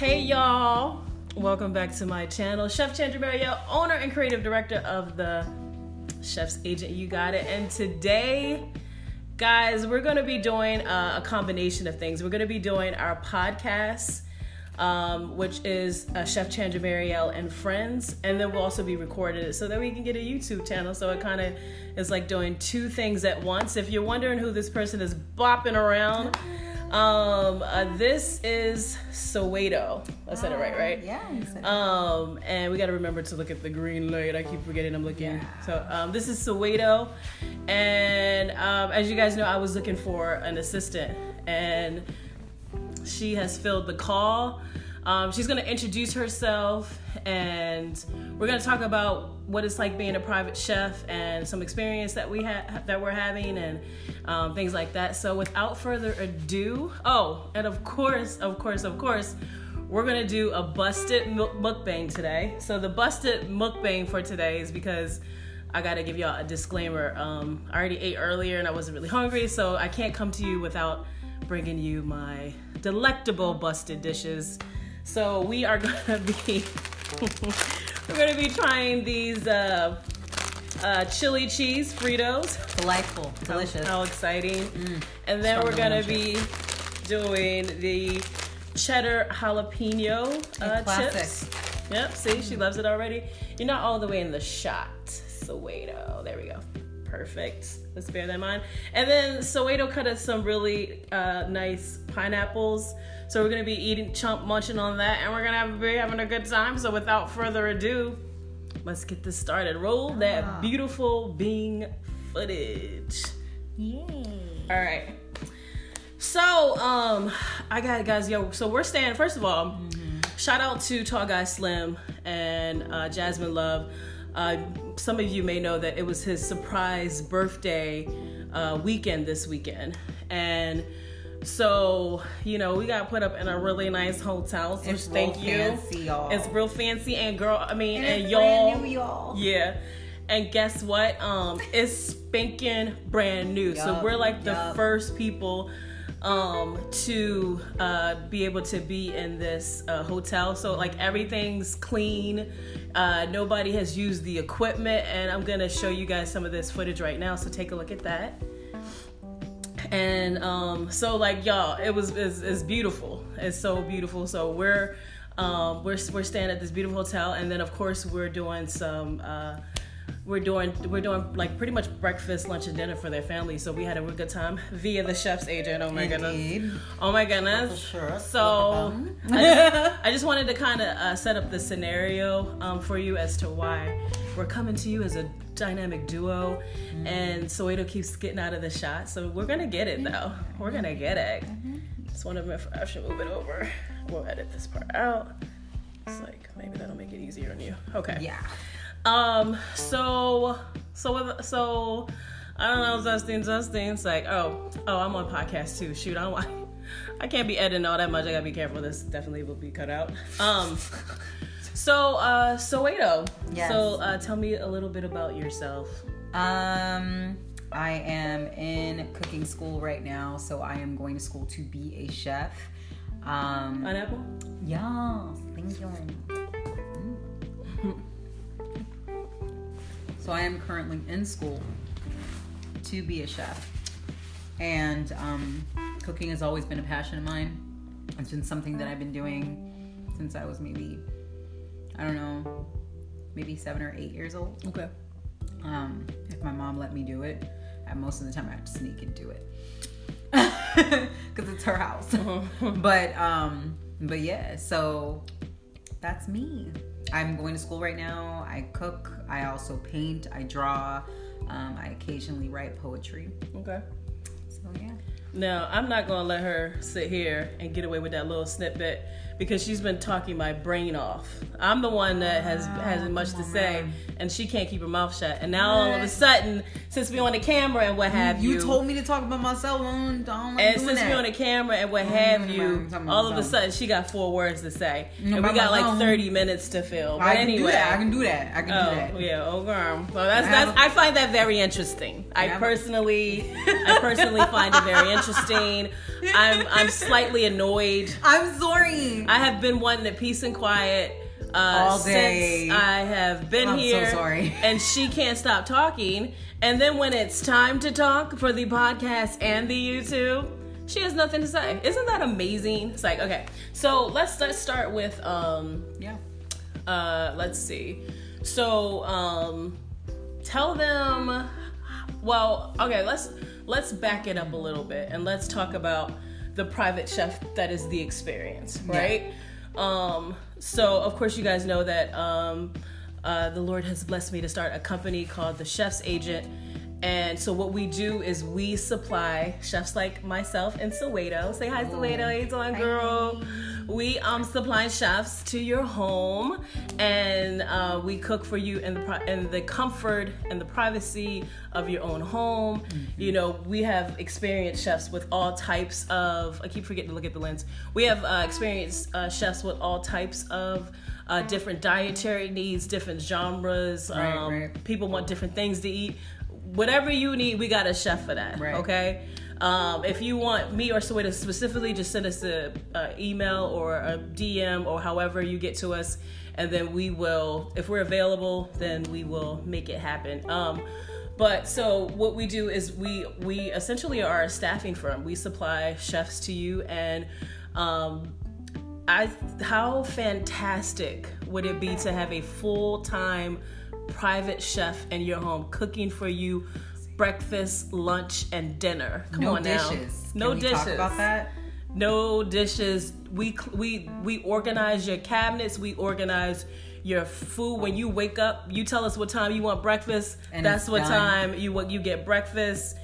Hey y'all, welcome back to my channel. Chef Chandra Marielle, owner and creative director of the Chef's Agent You Got It. And today, guys, we're gonna be doing a combination of things. We're gonna be doing our podcast, um, which is uh, Chef Chandra Marielle and Friends, and then we'll also be recording it so that we can get a YouTube channel. So it kind of is like doing two things at once. If you're wondering who this person is bopping around, um, uh, this is Soweto. I said it right, right? Yeah. you said. Um, and we got to remember to look at the green light. I keep forgetting I'm looking. So um, this is Soweto, and um, as you guys know, I was looking for an assistant, and she has filled the call. Um, she's going to introduce herself, and we're going to talk about what it's like being a private chef and some experience that we have that we're having, and um, things like that. So, without further ado, oh, and of course, of course, of course, we're gonna do a busted mukbang today. So, the busted mukbang for today is because I gotta give y'all a disclaimer. Um, I already ate earlier and I wasn't really hungry, so I can't come to you without bringing you my delectable busted dishes. So we are gonna be we're gonna be trying these uh, uh, chili cheese Fritos. Delightful. Delicious. How exciting! and then we're gonna be doing the cheddar jalapeno uh, chips. Yep, see, she loves it already. You're not all the way in the shot. Soweto. There we go. Perfect. Let's bear that in mind. And then Soweto cut us some really uh, nice pineapples. So we're gonna be eating, chump munching on that, and we're gonna have, be having a good time. So without further ado, let's get this started. Roll that Ah. beautiful Bing footage. Yay. All right. So, um, I got it, guys. Yo, so we're staying. First of all, shout out to Tall Guy Slim and uh, Jasmine Love. Uh, some of you may know that it was his surprise birthday uh, weekend this weekend, and so you know we got put up in a really nice hotel. So It's thank real you. fancy, y'all. It's real fancy and girl. I mean, and, it's y'all. brand new, y'all. Yeah. And guess what? Um, it's spanking brand new. so we're like the yup. first people um to uh be able to be in this uh, hotel so like everything's clean uh nobody has used the equipment and i'm gonna show you guys some of this footage right now so take a look at that and um so like y'all it was it's, it's beautiful. It's so beautiful. So we're um we're we're staying at this beautiful hotel. And then of course we're doing some uh we're doing we're doing like pretty much breakfast lunch and dinner for their family. So we had a real good time via the chef's agent. Oh my goodness. Oh my goodness. For sure. so I just, I just wanted to kind of uh, set up the scenario um, for you as to why we're coming to you as a dynamic duo, and Soweto keeps getting out of the shot. So we're gonna get it though. We're gonna get it. Just want to I should move it over. We'll edit this part out. It's like maybe that'll make it easier on you. Okay. Yeah. Um. So. So. So. I don't know, Justine. Justine's like, oh, oh, I'm on podcast too. Shoot, I don't want. I can't be editing all that much. I gotta be careful. This definitely will be cut out. Um. So, uh, Soweto. Yes. So, uh, tell me a little bit about yourself. Um, I am in cooking school right now, so I am going to school to be a chef. Um, Pineapple. yes, thank you. So I am currently in school to be a chef, and um, cooking has always been a passion of mine. It's been something that I've been doing since I was maybe, I don't know, maybe seven or eight years old. Okay. Um, if my mom let me do it, and most of the time I have to sneak and do it because it's her house. but um, but yeah, so that's me. I'm going to school right now. I cook. I also paint. I draw. Um, I occasionally write poetry. Okay. So yeah. Now, I'm not gonna let her sit here and get away with that little snippet because she's been talking my brain off. I'm the one that has hasn't much to say, and she can't keep her mouth shut. And now all of a sudden, since we're on the camera and what have you, You told me to talk about myself. I don't, I don't like and since that. we on the camera and what have you, all of a sudden she got four words to say, and we got like 30 minutes to fill. But I can anyway, do that. I can do that. I can Oh do that. yeah, oh girl. Well, that's I that's. I find that very interesting. I I personally, I personally find it very interesting. I'm I'm slightly annoyed. I'm sorry. I have been wanting the peace and quiet uh, All day. since I have been I'm so here. sorry. And she can't stop talking. And then when it's time to talk for the podcast and the YouTube, she has nothing to say. Isn't that amazing? It's like okay. So let's let's start with um yeah. uh let's see. So um tell them well, okay, let's let's back it up a little bit and let's talk about the private chef that is the experience, right? Um so of course you guys know that um uh, the Lord has blessed me to start a company called the Chef's Agent. And so what we do is we supply chefs like myself and Soweto. Say hi, Soweto. You doing, girl? We um supply chefs to your home, and uh, we cook for you in the in the comfort and the privacy of your own home. You know, we have experienced chefs with all types of. I keep forgetting to look at the lens. We have uh, experienced uh, chefs with all types of. Uh, different dietary needs, different genres. Right, um, right. People want different things to eat. Whatever you need, we got a chef for that. Right. Okay. Um, if you want me or Soweto specifically, just send us a, a email or a DM or however you get to us, and then we will, if we're available, then we will make it happen. Um, but so what we do is we we essentially are a staffing firm. We supply chefs to you, and um, I how fantastic would it be to have a full time private chef in your home cooking for you breakfast, lunch, and dinner. Come no on now. No dishes. No Can dishes. Talk about that. No dishes. We we we organize your cabinets. We organize your food. When you wake up, you tell us what time you want breakfast. And That's what time you what you get breakfast.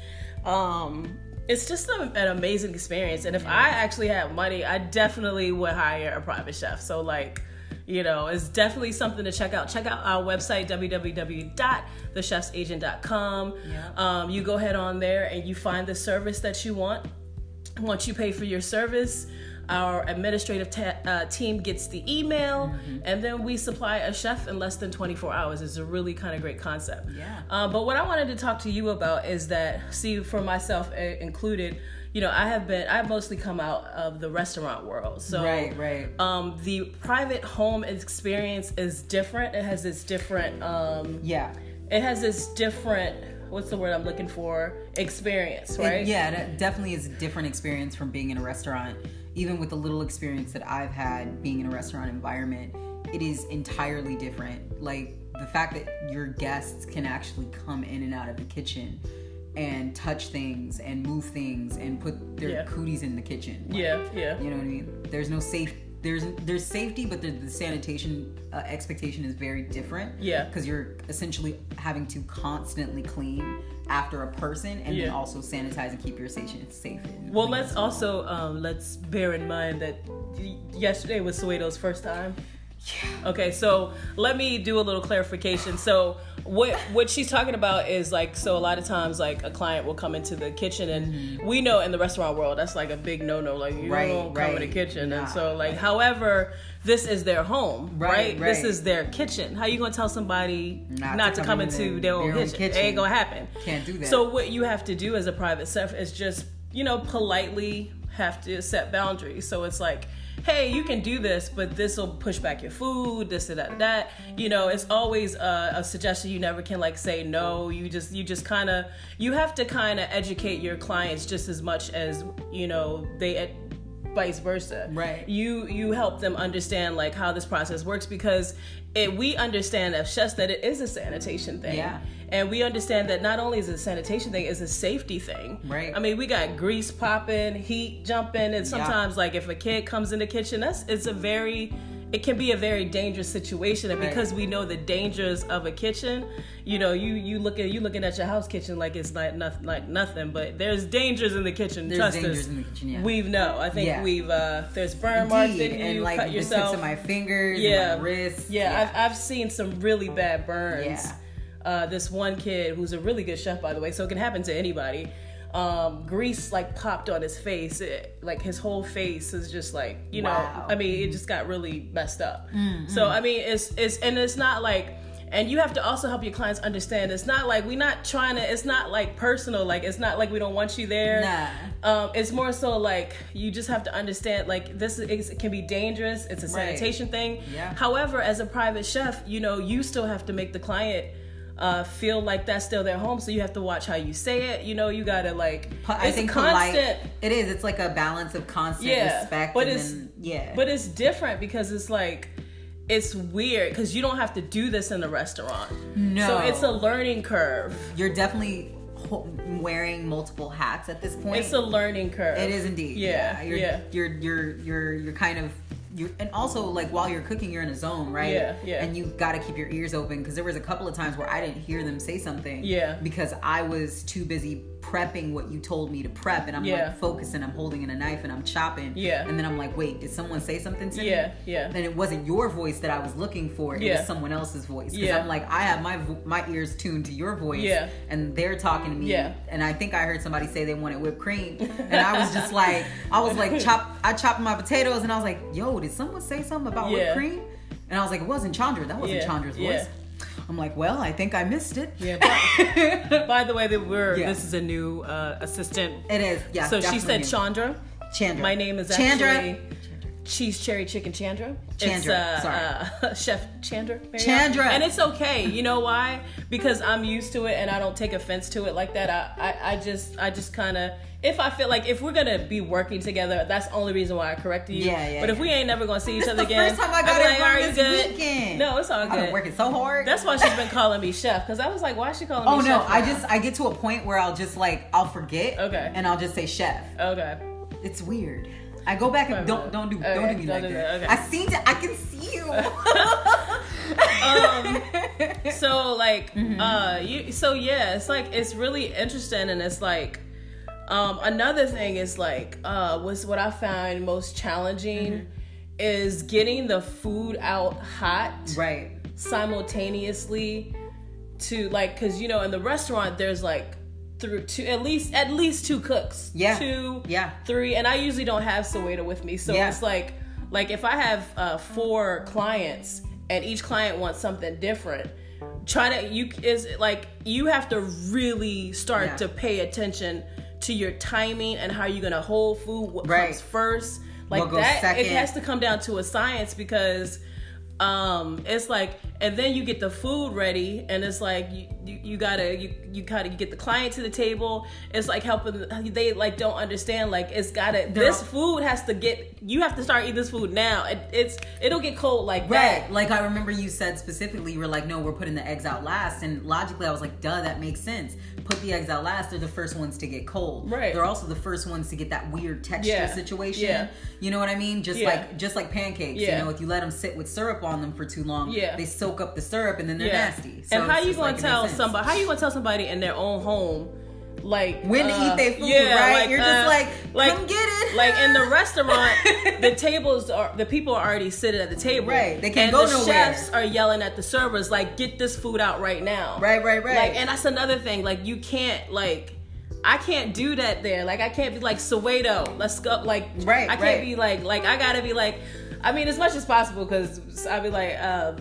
Um, it's just a, an amazing experience. And if I actually had money, I definitely would hire a private chef. So like. You know, it's definitely something to check out. Check out our website, www.thechefsagent.com. Yeah. Um, you go ahead on there and you find the service that you want. Once you pay for your service, our administrative ta- uh, team gets the email, Mm-hmm. and then we supply a chef in less than 24 hours. It's a really kind of great concept. Yeah. Uh, but what I wanted to talk to you about is that, see, for myself uh, included, you know, I have been, I've mostly come out of the restaurant world. So, Right, right. Um, the private home experience is different. It has its different, um, Yeah. it has this different, what's the word I'm looking for? Experience, It- right? yeah, it definitely is a different experience from being in a restaurant. Even with the little experience that I've had being in a restaurant environment, it is entirely different. Like the fact that your guests can actually come in and out of the kitchen and touch things and move things and put their Yeah. cooties in the kitchen. Like, Yeah, yeah. You know what I mean? There's no safe. There's there's safety, but the, the sanitation uh, expectation is very different. Yeah. Because you're essentially having to constantly clean after a person and Yeah. then also sanitize and keep your station safe. Well, let's also um, let's bear in mind that y- yesterday was Soweto's first time. Yeah. Okay, so let me do a little clarification. So what what she's talking about is like so a lot of times like a client will come into the kitchen and we know in the restaurant world that's like a big no no like you Mm-hmm. Right, don't come in the right. kitchen and so like right. however this is their home right, Right, this is their kitchen how you gonna tell somebody not, Not to come come into their own their own kitchen. it kitchen. ain't gonna happen Can't do that. so what you have to do as a private chef is just you know politely have to set boundaries so it's like hey you can do this but this will push back your food this and that that. You know it's always a, a suggestion you never can like say no. You just you just kind of you have to kind of educate your clients just as much as you know they ed- vice versa. Right. you you help them understand like how this process works because it we understand as chefs that it is a sanitation thing Yeah. and we understand that not only is it a sanitation thing, it's a safety thing. Right. I mean, we got grease popping, heat jumping, and sometimes like if a kid comes in the kitchen, that's it's a very it can be a very dangerous situation and because we know the dangers of a kitchen you know you you look at you looking at your house kitchen like it's like nothing like nothing but there's dangers in the kitchen There's trust dangers us in the kitchen, yeah. we've know i think Yeah. we've uh there's burn marks that and you like cut the yourself tips of my fingers, yeah, and my wrists. Yeah, I've, I've seen some really bad burns. Yeah. Uh, this one kid who's a really good chef, by the way, so it can happen to anybody. Um, grease like popped on his face, it, like his whole face is just like you know. Wow. I mean, it just got really messed up. So I mean, it's it's and it's not like and you have to also help your clients understand it's not like we're not trying to it's not like personal like it's not like we don't want you there Nah. um, it's more so like you just have to understand like this is, it can be dangerous it's a Right. sanitation thing Yeah. however as a private chef you know you still have to make the client uh, feel like that's still their home so you have to watch how you say it you know you gotta like I it's think constant polite. It is. It's like a balance of constant Yeah, respect. but and it's- then, yeah. But it's different because it's like it's weird because you don't have to do this in the restaurant. No. So it's a learning curve. you're definitely wearing multiple hats at this point. It's a learning curve. It is indeed. Yeah, You're, yeah. You're you're you're you're kind of you're and also like while you're cooking you're in a zone, right? Yeah, yeah. And you got to keep your ears open because there was a couple of times where I didn't hear them say something. Yeah. Because I was too busy prepping what you told me to prep and I'm Yeah. like focusing, I'm holding in a knife and I'm chopping. Yeah. And then I'm like, wait, did someone say something to me? Yeah, yeah. And it wasn't your voice that I was looking for. It Yeah. was someone else's voice. Because Yeah. I'm like, I have my vo- my ears tuned to your voice. Yeah. And they're talking to me. Yeah. And I think I heard somebody say they wanted whipped cream. And I was just like, I was like, chop. I chopped my potatoes, and I was like, Yo, did someone say something about Yeah. whipped cream? And I was like, It wasn't Chandra. That wasn't Yeah. Chandra's voice. I'm like, Well, I think I missed it. Yeah. By, by the way, that we're Yeah. this is a new uh, assistant. It is. Yeah. so she said. Chandra. Chandra. My name is Chandra. actually Cheese Cherry Chicken Chandra. It's, Chandra, uh, sorry. uh, Chef Chandra. Marriott. Chandra. And it's okay. You know why? Because I'm used to it and I don't take offense to it like that. I, I, I just I just kind of if I feel like if we're gonna be working together, that's the only reason why I corrected you. Yeah, yeah, But if yeah. we ain't never gonna see each This other the again, first time I got it like, wrong "Are you this good?" weekend. No, it's all good. I've been working so hard. That's why she's been calling me chef because I was like, why is she calling Oh me Oh no! I now? just I get to a point where I'll just like I'll forget. Okay. And I'll just say chef. okay. It's weird. I go back and don't don't do Okay, don't do me don't like do that. that, okay. I seen it. I can see you. um so like Mm-hmm. uh you so yeah it's like it's really interesting and it's like um another thing is like uh was what i found most challenging Mm-hmm. is getting the food out hot right. simultaneously to like because you know in the restaurant there's like through two at least at least two cooks Yeah. two Yeah. three and i usually don't have Soweto with me so Yeah. it's like like if i have uh, four clients and each client wants something different try to you is like you have to really start Yeah. to pay attention to your timing and how you're gonna hold food what Right. comes first like that it has to come down to a science because um it's like and then you get the food ready and it's like you you, you gotta you, you gotta get the client to the table it's like helping they like don't understand like it's gotta this food has to get you have to start eating this food now it, it's it'll get cold like Right. that Like I remember you said specifically, you were like, no, we're putting the eggs out last. And logically, I was like, duh, that makes sense. Put the eggs out last. They're the first ones to get cold. Right. They're also the first ones to get that weird texture Yeah. situation. Yeah. You know what I mean? Just Yeah. like just like pancakes. Yeah. You know, if you let them sit with syrup on them for too long, Yeah. they soak up the syrup and then they're yeah nasty. So and how you gonna like, tell somebody how you gonna tell somebody in their own home like When to uh, eat their food, yeah, right? like, You're just uh, like, come get it. Like in the restaurant, the tables are the people are already sitting at the table. Right. They can't and go the nowhere. chefs are yelling at the servers like, "Get this food out right now!" Right, right, right. Like, and that's another thing. Like, you can't like. I can't do that there. Like I can't be like Soweto. Let's go. Like Right, I can't right. be like like I gotta be like. I mean, as much as possible because I'll be like uh,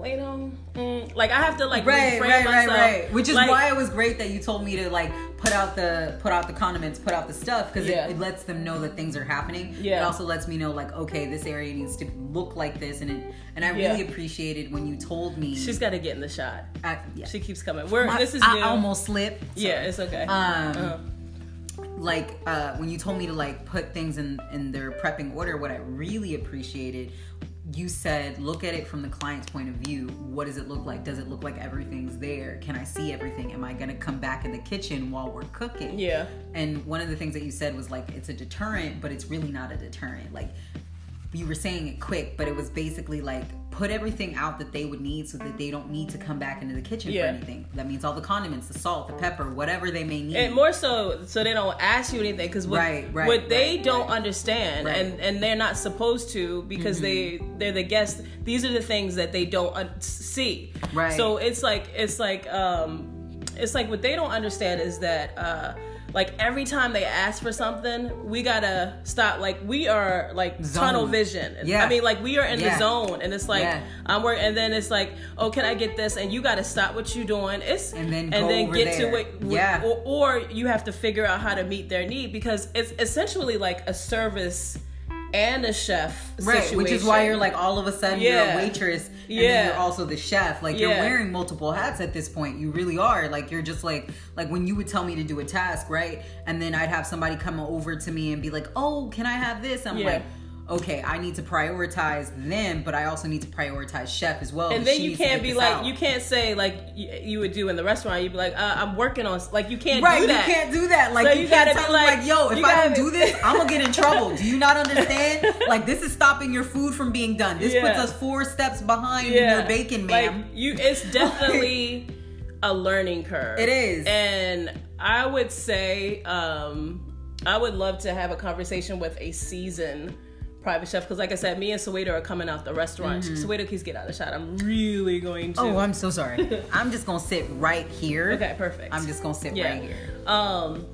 Soweto. Mm, like I have to like right, reframe right, right, myself. right. Which is Like, why it was great that you told me to like put out the put out the condiments, put out the stuff because Yeah. it, it lets them know that things are happening. Yeah. It also lets me know like okay, this area needs to look like this, and it, and I Yeah. really appreciated when you told me. she's got to get in the shot. I, yeah. She keeps coming. We're My- this is I almost slipped. yeah, it's okay. Um, Uh-huh. like uh, when you told me to like put things in in their prepping order what i really appreciated you said look at it from the client's point of view. What does it look like? Does it look like everything's there? Can i see everything? Am i going to come back in the kitchen while we're cooking? Yeah. and one of the things that you said was like it's a deterrent but it's really not a deterrent. Like you were saying it quick but it was basically like put everything out that they would need so that they don't need to come back into the kitchen Yeah. for anything. That means all the condiments the salt the pepper whatever they may need. And more so so they don't ask you anything because what, Right, right, what they right, don't understand and and they're not supposed to because they they're the guests. These are the things that they don't un- see. Right. so it's like it's like um it's like what they don't understand is that uh like every time they ask for something, we gotta stop. Like we are like Zone. tunnel vision. Yeah. I mean, like we are in Yeah. the zone, and it's like Yeah. I'm working, and then it's like, oh, can I get this? And you gotta stop what you're doing. It's And then and then get to there. it. Yeah. Or, or you have to figure out how to meet their need because it's essentially like a service and a chef Right, which is why you're like all of a sudden Yeah. you're a waitress and Yeah. then you're also the chef. Like you're wearing multiple hats at this point. You really are. Like you're just like like when you would tell me to do a task, right? And then I'd have somebody come over to me and be like, "Oh, can I have this?" I'm Yeah. like, "Okay, I need to prioritize them, but I also need to prioritize chef as well." And then you can't be like out." you can't say like you, you would do in the restaurant you'd be like uh, i'm working on like you can't Right, do that you can't do that. Like So you, you can't gotta tell be them like- like, "Yo, if I don't do this, I'm gonna get in trouble." Do you not understand? like this is stopping your food from being done. This puts us four steps behind yeah your bacon, like ma'am. you it's definitely a learning curve It is. and i would say um i would love to have a conversation with a seasoned private chef because like i said me and Soweto are coming out the restaurant mm please get out of the shot i'm really going to Mm-hmm. Oh, I'm so sorry. I'm just gonna sit right here. okay perfect I'm just gonna sit Yeah. right here. Um,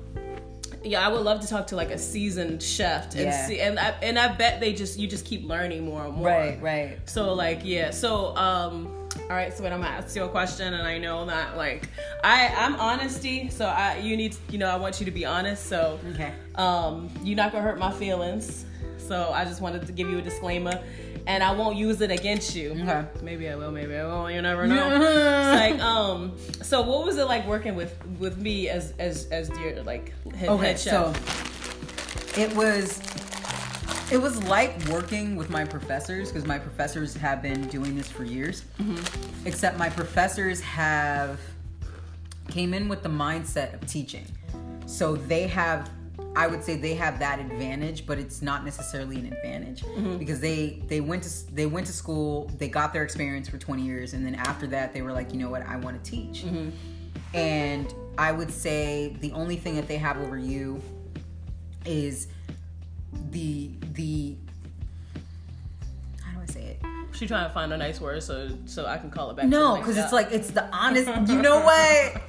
yeah, I would love to talk to like a seasoned chef and Yeah. see, and I, and I bet they just you just keep learning more and more. Right, right. So like yeah, so um, all right. So when I'm gonna ask you a question, and I know that like I I'm honesty, so I you need you know I want you to be honest. So Okay. um, you're not gonna hurt my feelings. So I just wanted to give you a disclaimer, and I won't use it against you. Okay. Maybe I will, maybe I won't. You never know. It's like um. So what was it like working with with me as as as your like head, Okay, head so it was it was like working with my professors because my professors have been doing this for years. Mm-hmm. Except my professors have came in with the mindset of teaching. So they have I would say they have that advantage, but it's not necessarily an advantage Mm-hmm. because they they went to they went to school, they got their experience for 20 years and then after that they were like, "You know what? I want to teach." Mm-hmm. And I would say the only thing that they have over you is the the how do I say it? She trying to find a nice word so so I can call it back. No, because it's like it's the honest. You know what?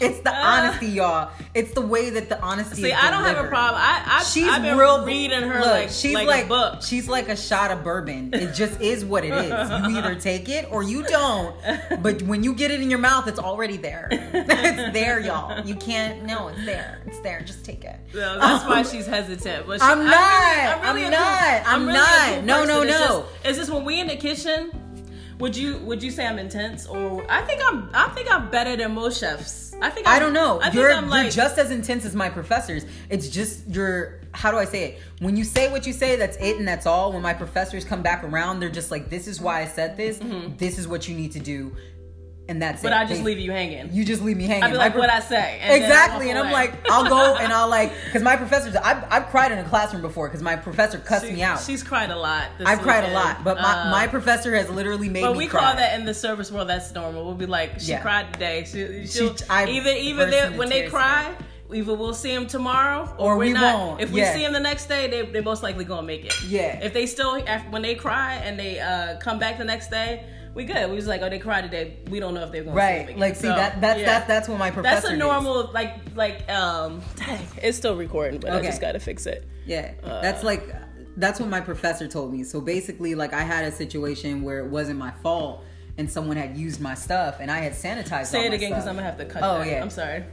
It's the Uh. honesty, y'all. It's the way that the honesty. See, is I don't have a problem. I, I She's I've been real reading her look, like she's like, like, a book. she's like a shot of bourbon. It just is what it is. You either take it or you don't. But when you get it in your mouth, it's already there. it's there, y'all. You can't. No, it's there. It's there. Just take it. That's why Um, she's hesitant. But she, I'm not. I I'm a cool- not. I'm really a not. cool No, no. It's no. just- It's just when we in the kitchen. Would you would you say I'm intense or I think I'm I think I'm better than most chefs. I think I'm, I don't know. I you're I'm you're like just as intense as my professors. It's just your how do I say it? When you say what you say, that's it and that's all. When my professors come back around, they're just like, "This is why I said this. Mm-hmm. This is what you need to do," and that's Mm-hmm. but. I just leave you hanging. You just leave me hanging. I'd be like pro- what I say. and exactly, and I'm like, I'll go and I'll like, because my professors, I've, I've cried in a classroom before because my professor cussed She- me out. She's cried a lot. I've cried a lot, but my, Uh, my professor has literally made But me we cry. call that in the service world. That's normal. We'll be like, she Yeah. cried today. She, she'll, I either either burst they when they cry, either we'll see them tomorrow or, Or we're we not. won't. If we Yeah. see them the next day, they they most likely gonna make it. Yeah. If they still when they cry and they uh, come back the next day, we good. We was like, oh, they cried today. We don't know if they're see right. again. Like, see So, that that's yeah. that's that's what my professor. That's a is. normal like like um. Dang, it's still recording, but I just gotta fix it. Yeah, Uh, that's like that's what my professor told me. So basically, like I had a situation where it wasn't my fault, and someone had used my stuff, and I had sanitized. Say it again because. I'm gonna have to cut. Oh, that. yeah. I'm sorry.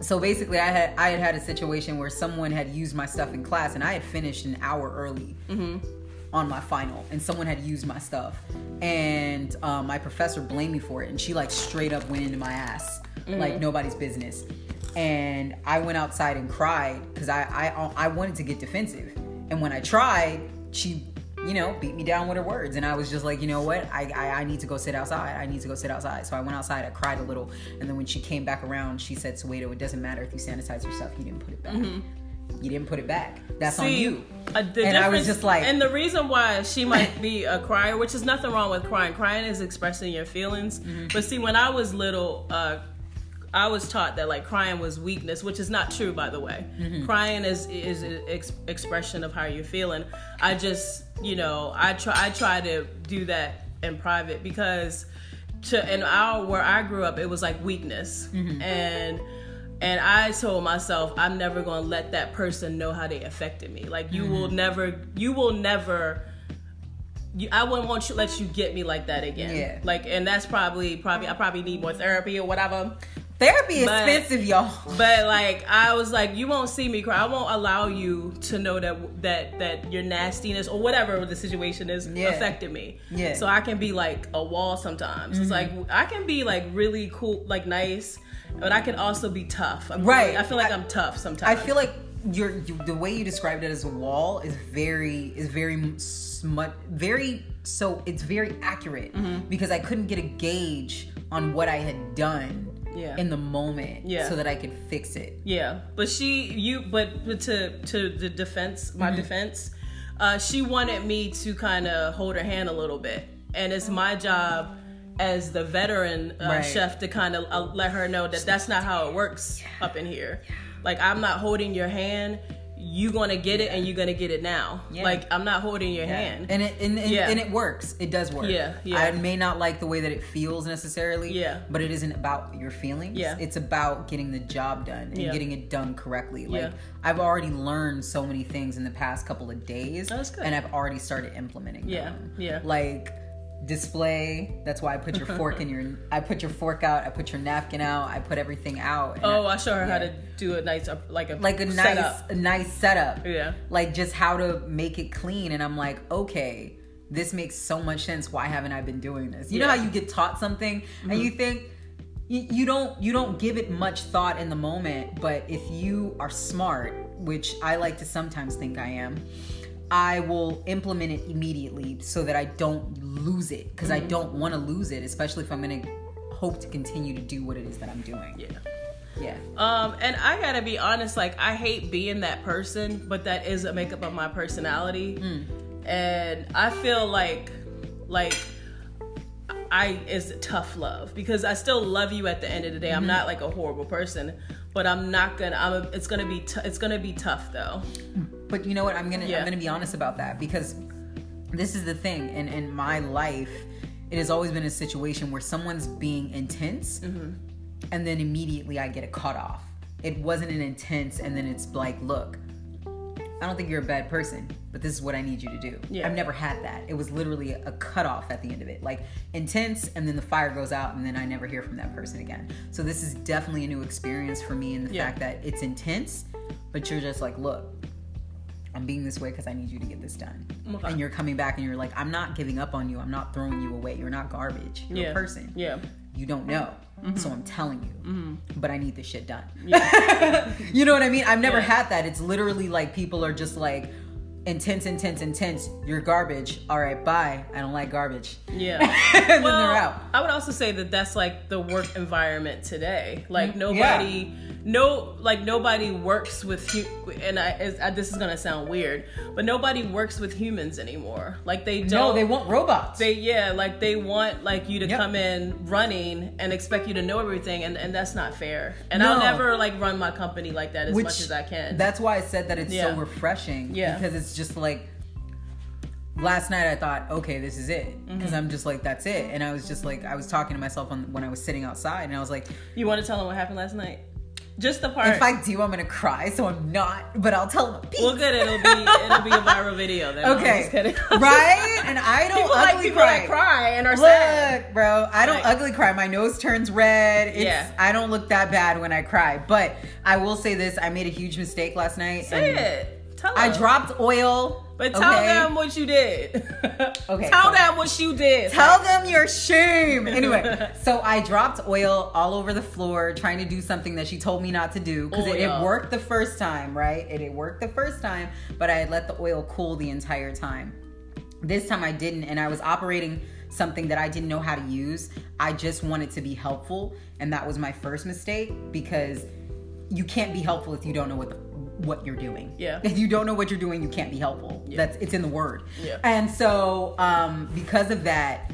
So basically, I had I had had a situation where someone had used my stuff in class, and I had finished an hour early Mm-hmm. On my final, and someone had used my stuff, and um, my professor blamed me for it, and she like straight up went into my ass Mm-hmm. like nobody's business, and I went outside and cried because I, I I wanted to get defensive, and when I tried, she you know beat me down with her words, and I was just like you know what? I I, I need to go sit outside, I need to go sit outside, so I went outside, I cried a little, and then when she came back around, she said, "Soweto, it doesn't matter if you sanitize your stuff, you didn't put it back." You didn't put it back. That's on you. uh, And I was just like- and the reason why she might be a crier, which is nothing wrong with crying. Crying is expressing your feelings. Mm-hmm. But see, when I was little, uh, I was taught that like crying was weakness, which is not true, by the way. Mm-hmm. Crying is is an ex- expression of how you're feeling. I just, you know, I try I try to do that in private because to in our where I grew up, it was like weakness Mm-hmm. and And I told myself I'm never gonna let that person know how they affected me. Like you will mm-hmm. never, you will never. You, I wouldn't want you let you get me like that again. Yeah. Like, and that's probably probably I probably need more therapy or whatever. Therapy is But- expensive, y'all. But like I was like, you won't see me cry. I won't allow you to know that that that your nastiness or whatever the situation is Yeah. affected me. Yeah. So I can be like a wall sometimes. It's mm-hmm. like I can be like really cool, like nice, but I can also be tough. I'm Right. really- I feel like I- am tough sometimes. I feel like your you, the way you described it as a wall is very is very smut very so it's very accurate Mm-hmm. because I couldn't get a gauge on what I had done Yeah. in the moment Yeah. so that I could fix it. Yeah, but she, you, but, but to to the defense, my Mm-hmm. defense, uh, she wanted me to kind of hold her hand a little bit, and it's my job as the veteran uh, Right. chef to kind of uh, let her know that that's not how it works up in here. Like I'm not holding your hand. You're gonna get it, and you're gonna get it now. Yeah. Like I'm not holding your hand. And it and, and, Yeah. and it works. It does work. Yeah, yeah. I may not like the way that it feels necessarily. Yeah. But it isn't about your feelings. Yeah. It's about getting the job done and Yeah. getting it done correctly. Like Yeah. I've already learned so many things in the past couple of days. That's good. And I've already started implementing Yeah, them. yeah. Like display. That's why I put your fork in your I put your fork out, I put your napkin out, I put everything out. oh, I show her how to do a nice, like a like a nice a nice setup Yeah. like just how to make it clean and i'm like okay this makes so much sense why haven't i been doing this you know Yeah. Mm-hmm. how you get taught something and you think you, you don't you don't give it much thought in the moment but if you are smart which i like to sometimes think i am i will implement it immediately so that i don't lose it because Mm-hmm. i don't want to lose it especially if i'm going to hope to continue to do what it is that i'm doing Yeah. yeah Um, and I gotta be honest, like I hate being that person, but that is a makeup of my personality. Mm. And I feel like, like, I is tough love because I still love you at the end of the day. Mm-hmm. I'm not like a horrible person, but I'm not gonna. I'm. A, it's gonna be. T- it's gonna be tough though. But you know what? I'm gonna Yeah. I'm gonna be honest about that because this is the thing. In in my life, it has always been a situation where someone's being intense, Mm-hmm. and then immediately I get a cut off. It wasn't an intense, and then it's like, look, I don't think you're a bad person, but this is what I need you to do. Yeah. I've never had that. It was literally a cutoff at the end of it, like intense, and then the fire goes out, and then I never hear from that person again. So this is definitely a new experience for me in the Yeah. fact that it's intense, but you're just like, look, I'm being this way because I need you to get this done. Oh okay. And you're coming back and you're like, I'm not giving up on you. I'm not throwing you away. You're not garbage. You're Yeah. a person. Yeah. You don't know. Mm-hmm. So I'm telling you. Mm-hmm. But I need this shit done. Yeah. You know what I mean? I've never Yeah. had that. It's literally like people are just like intense, intense, intense. You're garbage. All right, bye. I don't like garbage. Yeah. and then well, they're out. I would also say that that's like the work environment today. Like nobody, no, like nobody works with, hu- and I, I, this is gonna sound weird, but nobody works with humans anymore. Like they don't. No, they want robots. They yeah, like they want like you to Yep. come in running and expect you to know everything, and, and that's not fair. And I'll never like run my company like that as Which- much as I can. That's why I said that it's Yeah. so refreshing. Yeah. Because it's just like last night I thought, okay, this is it. Mm-hmm. Because I'm just like, that's it. And I was just like, I was talking to myself on, when I was sitting outside, and I was like, you want to tell them what happened last night? Just the part. if I do, I'm gonna cry. So I'm not. But I'll tell them. well, good. It'll be it'll be a viral video. Then. Okay. right? And I don't people ugly like people cry. that cry and are sad. Look, bro, I don't Like- ugly cry. My nose turns red. It's, Yeah. I don't look that bad when I cry. But I will say this: I made a huge mistake last night. Say and it. Tell I dropped oil. But tell okay? them what you did. Okay, Tell so- them what you did. Tell them your shame. Anyway, so I dropped oil all over the floor trying to do something that she told me not to do because it, it worked the first time, right? It, it worked the first time, but I had let the oil cool the entire time. This time I didn't, and I was operating something that I didn't know how to use. I just wanted to be helpful, and that was my first mistake because you can't be helpful if you don't know what the, what you're doing. Yeah. If you don't know what you're doing, you can't be helpful. That's it's in the word. Yeah. And so um because of that,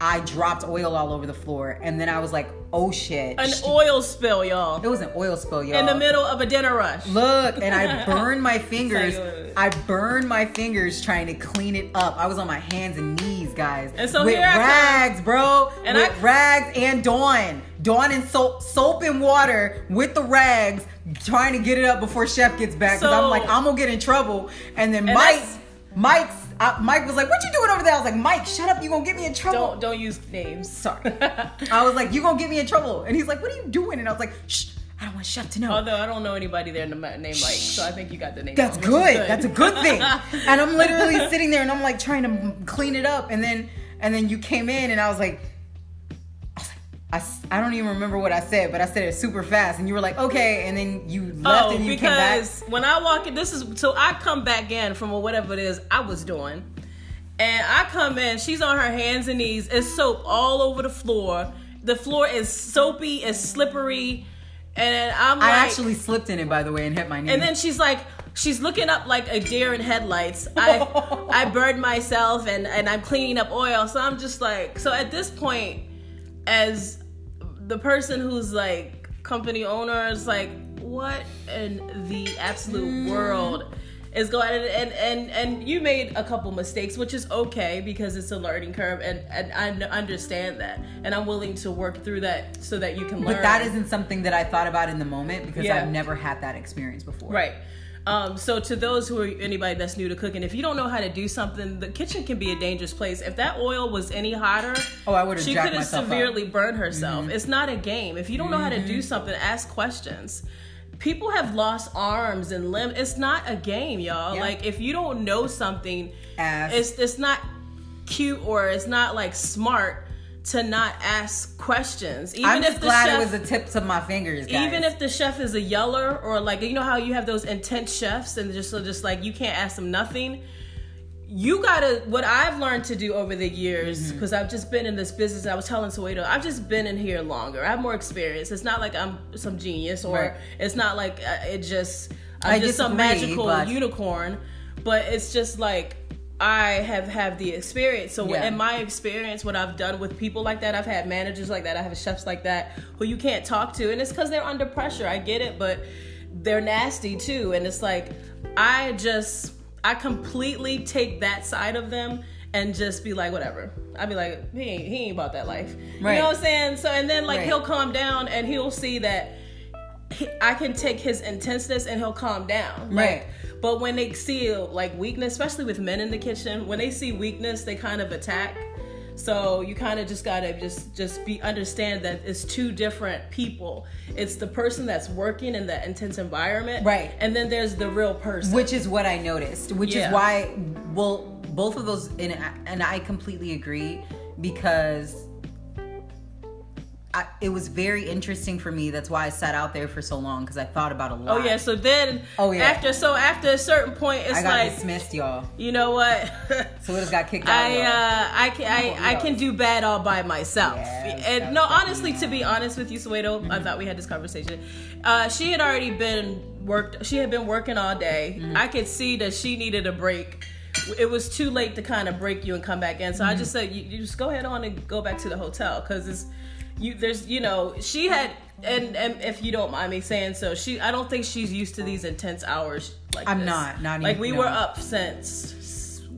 I dropped oil all over the floor and then I was like, "Oh shit." An Sh- oil spill, y'all. it was an oil spill, y'all. In the middle of a dinner rush. Look, and I burned my fingers. I burned my fingers trying to clean it up. I was on my hands and knees, guys. And so with here rags, bro. And with I- rags and Dawn. Dawn and soap, soap and water with the rags, trying to get it up before Chef gets back. Because I'm like, I'm gonna get in trouble. And then And Mike, Mike's, uh, Mike was like, "What you doing over there?" I was like, "Mike, shut up! You gonna get me in trouble." Don't don't use names. Sorry. I was like, "You gonna get me in trouble?" And he's like, "What are you doing?" And I was like, "Shh, I don't want Chef to know." Although I don't know anybody there named Mike, so I think you got the name. That's wrong, is good. That's a good thing. and I'm literally sitting there and I'm like trying to clean it up, and then and then you came in and I I, was like, I, I don't even remember what I said, but I said it super fast, and you were like, okay, and then you left oh, and you came back. because when I walk in, this is so I come back in from whatever it is I was doing, and I come in. She's on her hands and knees. It's soap all over the floor. The floor is soapy, it's slippery, and I'm like, I actually slipped in it, by the way, and hit my knee. And then she's like, she's looking up like a deer in headlights. I I burned myself and and I'm cleaning up oil. So I'm just like, so at this point, as the person who's like company owner is like, what in the absolute mm. world is going on? And and and you made a couple mistakes, which is okay because it's a learning curve, and and I understand that, and I'm willing to work through that so that you can learn. but that isn't something that I thought about in the moment because Yeah. I've never had that experience before. Right. Um, so to those who are anybody that's new to cooking, if you don't know how to do something, the kitchen can be a dangerous place. If that oil was any hotter, Oh, I would've she could have myself up. Mm-hmm. severely burned herself. It's not a game. If you don't know how to do something, ask questions. People have lost arms and limbs. It's not a game, y'all. Yeah. Like if you don't know something, Ask. it's it's not cute or it's not like smart to not ask questions. Even I'm if the glad chef, it was the tips of my fingers, guys. even if the chef is a yeller or like you know how you have those intense chefs and just so just like you can't ask them nothing you gotta what i've learned to do over the years Mm-hmm. because i've just been in this business i was telling Soweto, i've just been in here longer i have more experience it's not like i'm some genius or Right. it's not like uh, it just i'm I just some magical but- unicorn but it's just like I have have the experience. So Yeah. in my experience, what I've done with people like that, I've had managers like that, I have chefs like that who you can't talk to, and it's because they're under pressure. I get it, but they're nasty too, and it's like I just I completely take that side of them and just be like whatever. I'd be like he ain't he ain't about that life. You know what I'm saying? So and then like Right. he'll calm down and he'll see that he, I can take his intenseness and he'll calm down. Like, Right. But when they see like weakness, especially with men in the kitchen, when they see weakness, they kind of attack. So you kind of just gotta just just be understand that it's two different people. It's the person that's working in that intense environment, Right. And then there's the real person. which is what I noticed, which Yeah. is why, well, both of those, and, and I completely agree because I, it was very interesting for me. That's why I sat out there for so long because I thought about a lot. oh yeah. So then, Oh, yeah. After so after a certain point, it's like I got like dismissed, y'all. you know what. So it just got kicked out. I uh, I can I, I can do bad all by myself. Yes, and no, honestly, to be honest with you, Suedo, I thought we had this conversation. Uh, she had already been worked. She had been working all day. Mm-hmm. I could see that she needed a break. It was too late to kind of break you and come back in. So I just Mm-hmm. said, you, you just go ahead on and go back to the hotel because it's you. There's you know she had. And, and if you don't mind me saying so, she I don't think she's used to these intense hours like I'm this. not, not like even- we no. were up since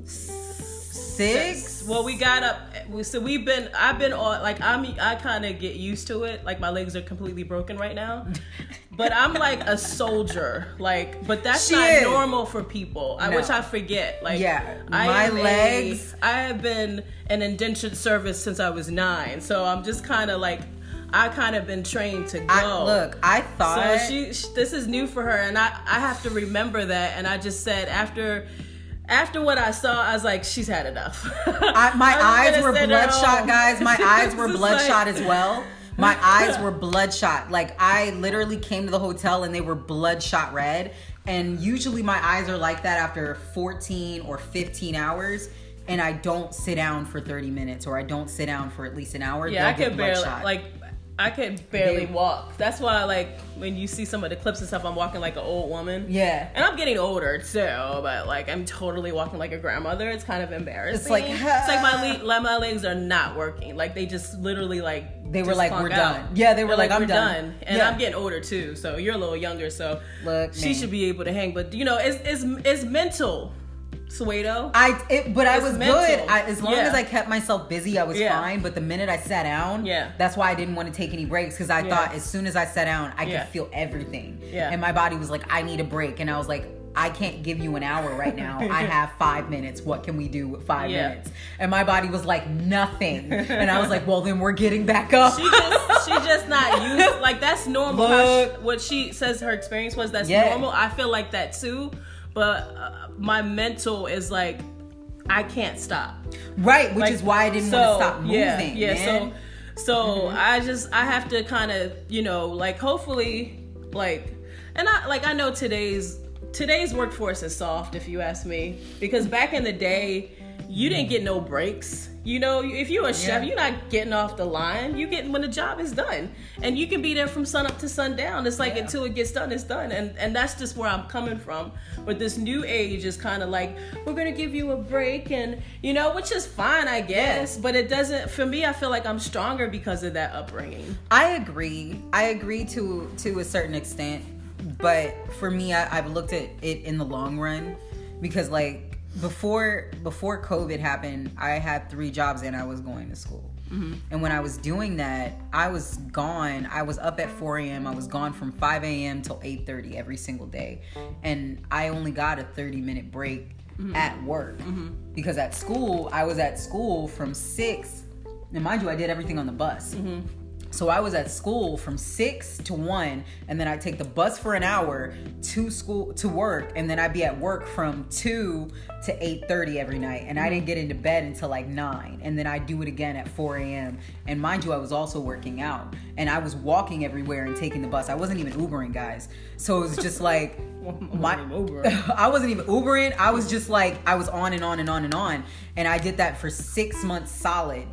six. Well, we got up. So we've been. I've been on. Like I'm. I kind of get used to it. Like my legs are completely broken right now. But I'm like a soldier. Like, but that's She not is. normal for people. I No. which I forget. Like, Yeah, I my legs- I have been an indentured service since I was nine. So I'm just kind of like. I kind of been trained to go. I, look, I thought So she, she, this is new for her, and I, I have to remember that. And I just said after, after what I saw, I was like, she's had enough. I, my eyes were bloodshot, guys. My eyes were bloodshot like- as well. My eyes were bloodshot. Like I literally came to the hotel and they were bloodshot red. And usually my eyes are like that after 14 or 15 hours. And I don't sit down for 30 minutes or I don't sit down for at least an hour. Yeah, I could barely like. I could barely walk. That's why, like, when you see some of the clips and stuff, I'm walking like an old woman. Yeah. And I'm getting older too, but like I'm totally walking like a grandmother. It's kind of embarrassing. It's like, it's like my le- like, my legs are not working. Like they just literally like They were like, "We're out. done." Yeah, they were They're like, "I'm "We're done." And Yeah. I'm getting older too, so you're a little younger. So Look, she man. should be able to hang. But you know, it's it's it's mental. Suedo. I it, but I was mental. good. I, as long Yeah. as I kept myself busy, I was Yeah. fine. But the minute I sat down, Yeah. that's why I didn't want to take any breaks because I Yeah. thought as soon as I sat down, I could feel everything. Yeah. And my body was like, I need a break, and I was like. I can't give you an hour right now. I have five minutes. What can we do with five minutes? And my body was like, nothing. And I was like, well, then we're getting back up. she just she's just not used like that's normal she, what she says her experience was that's normal i feel like that too but uh, my mental is like i can't stop right, which Like, is why I didn't so, want to stop moving. yeah yeah man. so so i just i have to kind of you know like hopefully like and i like i know today's today's workforce is soft if you ask me because back in the day you didn't get no breaks. You know if you're a chef Yeah. you're not getting off the line. You get when the job is done. And you can be there from sun up to sundown it's like Yeah. until it gets done it's done. And and that's just where i'm coming from. But this new age is kind of like we're gonna give you a break and you know which is fine i guess. But it doesn't for me i feel like i'm stronger because of that upbringing. I agree. I agree to to a certain extent, but for me, I, I've looked at it in the long run because like before before COVID happened, I had three jobs and I was going to school. Mm-hmm. And when I was doing that, I was gone. I was up at 4 a.m. I was gone from 5 a.m. till 8:30 every single day, and I only got a 30 minute break mm-hmm. at work mm-hmm. because at school I was at school from six. And mind you, I did everything on the bus. So I was at school from six to one, and then I'd take the bus for an hour to school to work, and then I'd be at work from two to eight thirty every night. And I didn't get into bed until like nine, and then I'd do it again at four a.m. And mind you, I was also working out, and I was walking everywhere and taking the bus. I wasn't even Ubering, guys. So it was just like my I wasn't even Ubering. I was just like I was on and on and on and on, and I did that for six months solid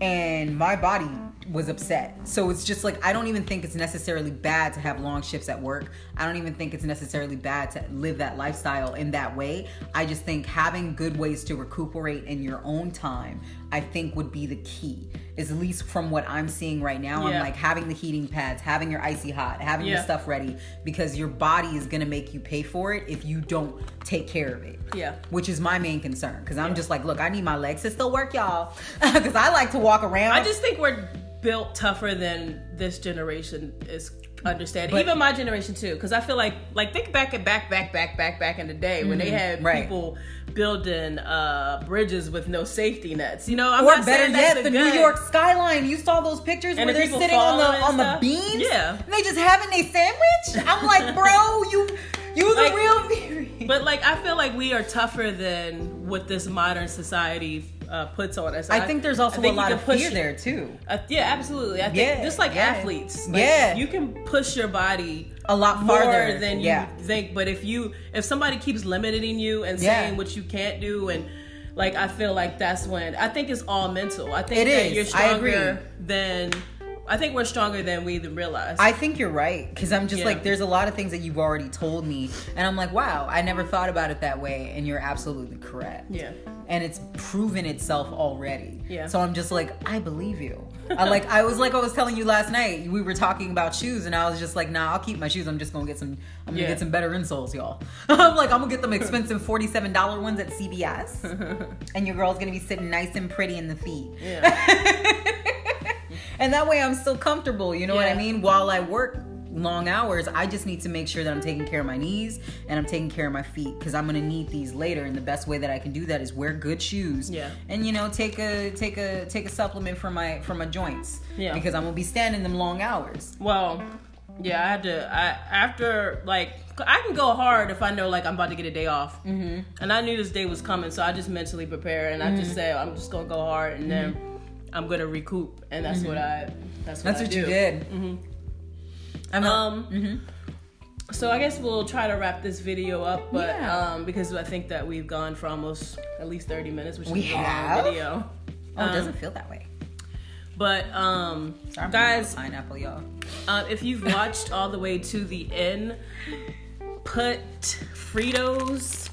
and my body was upset. So it's just like I don't even think it's necessarily bad to have long shifts at work. I don't even think it's necessarily bad to live that lifestyle in that way. I just think having good ways to recuperate in your own time, I think would be the key. Is at least from what I'm seeing right now. Yeah. I'm like having the heating pads, having your icy hot, having your stuff ready because your body is gonna make you pay for it if you don't take care of it yeah which is my main concern because I'm just like, look, I need my legs to still work, y'all, because I like to walk around. I just think we're built tougher than this generation is understanding. But- Even my generation too, because I feel like like think back at back back back back back in the day when they had Mm-hmm. right. people building uh, bridges with no safety nets. You know, I'm or not better yet, the New York skyline. You saw those pictures And where the they're sitting on the on the stuff? beams. Yeah. and they just having a sandwich. I'm like, bro, you you the Like- real Fury. But like, I feel like we are tougher than what this modern society uh, puts on us. I think there's also I a think you lot of push fear there too. Uh, yeah, absolutely. I think Yeah, just like yeah. athletes, like, Yeah. you can push your body A lot farther than you yeah. think. But if you if somebody keeps limiting you and saying what you can't do and like I feel like that's when I think it's all mental. I think It that is. you're I stronger than I think we're stronger than we even realize. I think you're right because I'm just Yeah. like, there's a lot of things that you've already told me, and I'm like, wow, I never thought about it that way, and you're absolutely correct. yeah. and it's proven itself already. Yeah. So I'm just like, I believe you. I like I was like I was telling you last night, we were talking about shoes and I was just like, nah, I'll keep my shoes. I'm just gonna get some I'm gonna Yeah. get some better insoles, y'all. I'm like, I'm gonna get them expensive $47 ones at CVS. and your girl's gonna be sitting nice and pretty in the feet. Yeah. and that way I'm still comfortable, you know what I mean? While I work long hours, I just need to make sure that I'm taking care of my knees and I'm taking care of my feet because I'm gonna need these later. And the best way that I can do that is wear good shoes. Yeah. And you know, take a take a take a supplement for my for my joints. Yeah. Because I'm gonna be standing them long hours. Well, yeah, I had to. I after like I can go hard if I know like I'm about to get a day off, mm-hmm. and I knew this day was coming, so I just mentally prepare and I Mm-hmm. just said I'm just gonna go hard, and then I'm gonna recoup, and that's what I. That's what Mm-hmm. That's I what do. you did. Mhm. I'm Um. Mhm. So I guess we'll try to wrap this video up, but Yeah. um, because I think that we've gone for almost at least 30 minutes, which We is a long have? video. Oh, it Um, doesn't feel that way. But um, Sorry, guys, pineapple, y'all. Uh, if you've watched all the way to the end, put Fritos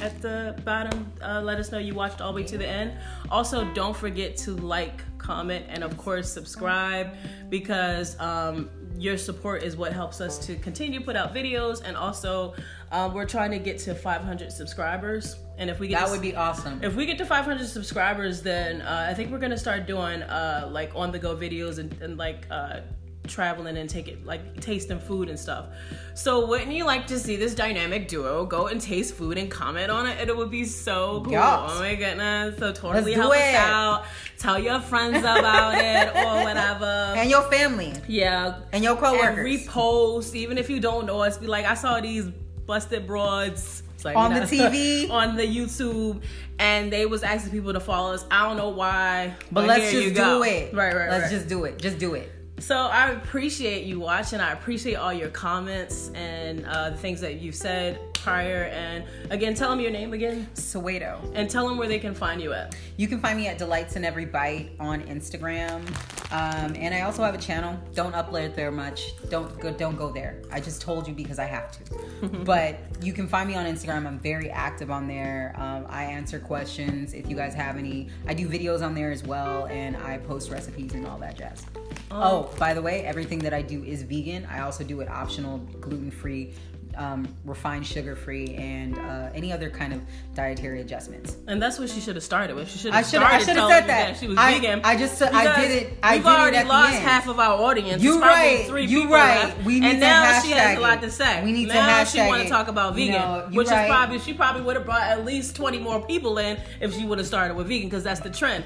at the bottom. Uh, let us know you watched all the way to the end. Also, don't forget to like, comment, and of course, subscribe because um, your support is what helps us to continue to put out videos, and also um, we're trying to get to 500 subscribers. And if we get That to, would be awesome. if we get to 500 subscribers, then uh, I think we're gonna start doing uh, like on the go videos and, and like uh, traveling and take it like tasting food and stuff. So wouldn't you like to see this dynamic duo go and taste food and comment on it? And it would be so cool. Yes. Oh my goodness! So totally help us out. Tell your friends about it or whatever. and your family yeah, and your and coworkers repost even if you don't know us. Be like, I saw these busted broads. Like, On you the know, TV. on the YouTube, and they was asking people to follow us. I don't know why, but let's just go. do it. Right, right, Let's right. just do it. Just do it. So I appreciate you watching. I appreciate all your comments and uh, the things that you've said prior. And again, tell them your name again, Soweto. and tell them where they can find you at. You can find me at Delights in Every Bite on Instagram, um, and I also have a channel. Don't upload there much. Don't go. Don't go there. I just told you because I have to. but you can find me on Instagram. I'm very active on there. Um, I answer questions if you guys have any. I do videos on there as well, and I post recipes and all that jazz. Oh, by the way, everything that I do is vegan. I also do it optional, gluten free. Um, refined sugar free and uh, any other kind of dietary adjustments. And that's what she should have started with. She should have should I started should have said you that. she was I, vegan. I just I did it. I we've did already it lost half of our audience. You right. Three You right. left. We need and to now she has hashtag a lot to say. We need to now she hashtag want to talk about You vegan, know, which right. is probably she probably would have brought at least twenty more people in if she would have started with vegan because that's the trend.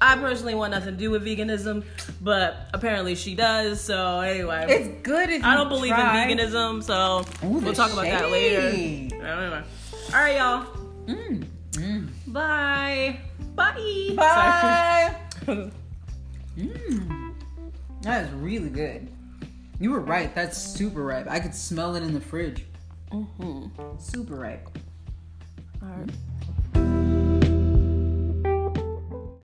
I personally want nothing to do with veganism, but apparently she does. So anyway, It's good if I don't believe try. in veganism, so Ooh, we'll talk about that later. Anyway. All right, y'all. Mm, mm. Bye. Bye. Bye. Mm. That is really good. You were right. That's super ripe. I could smell it in the fridge. Mm-hmm. Super ripe. All right.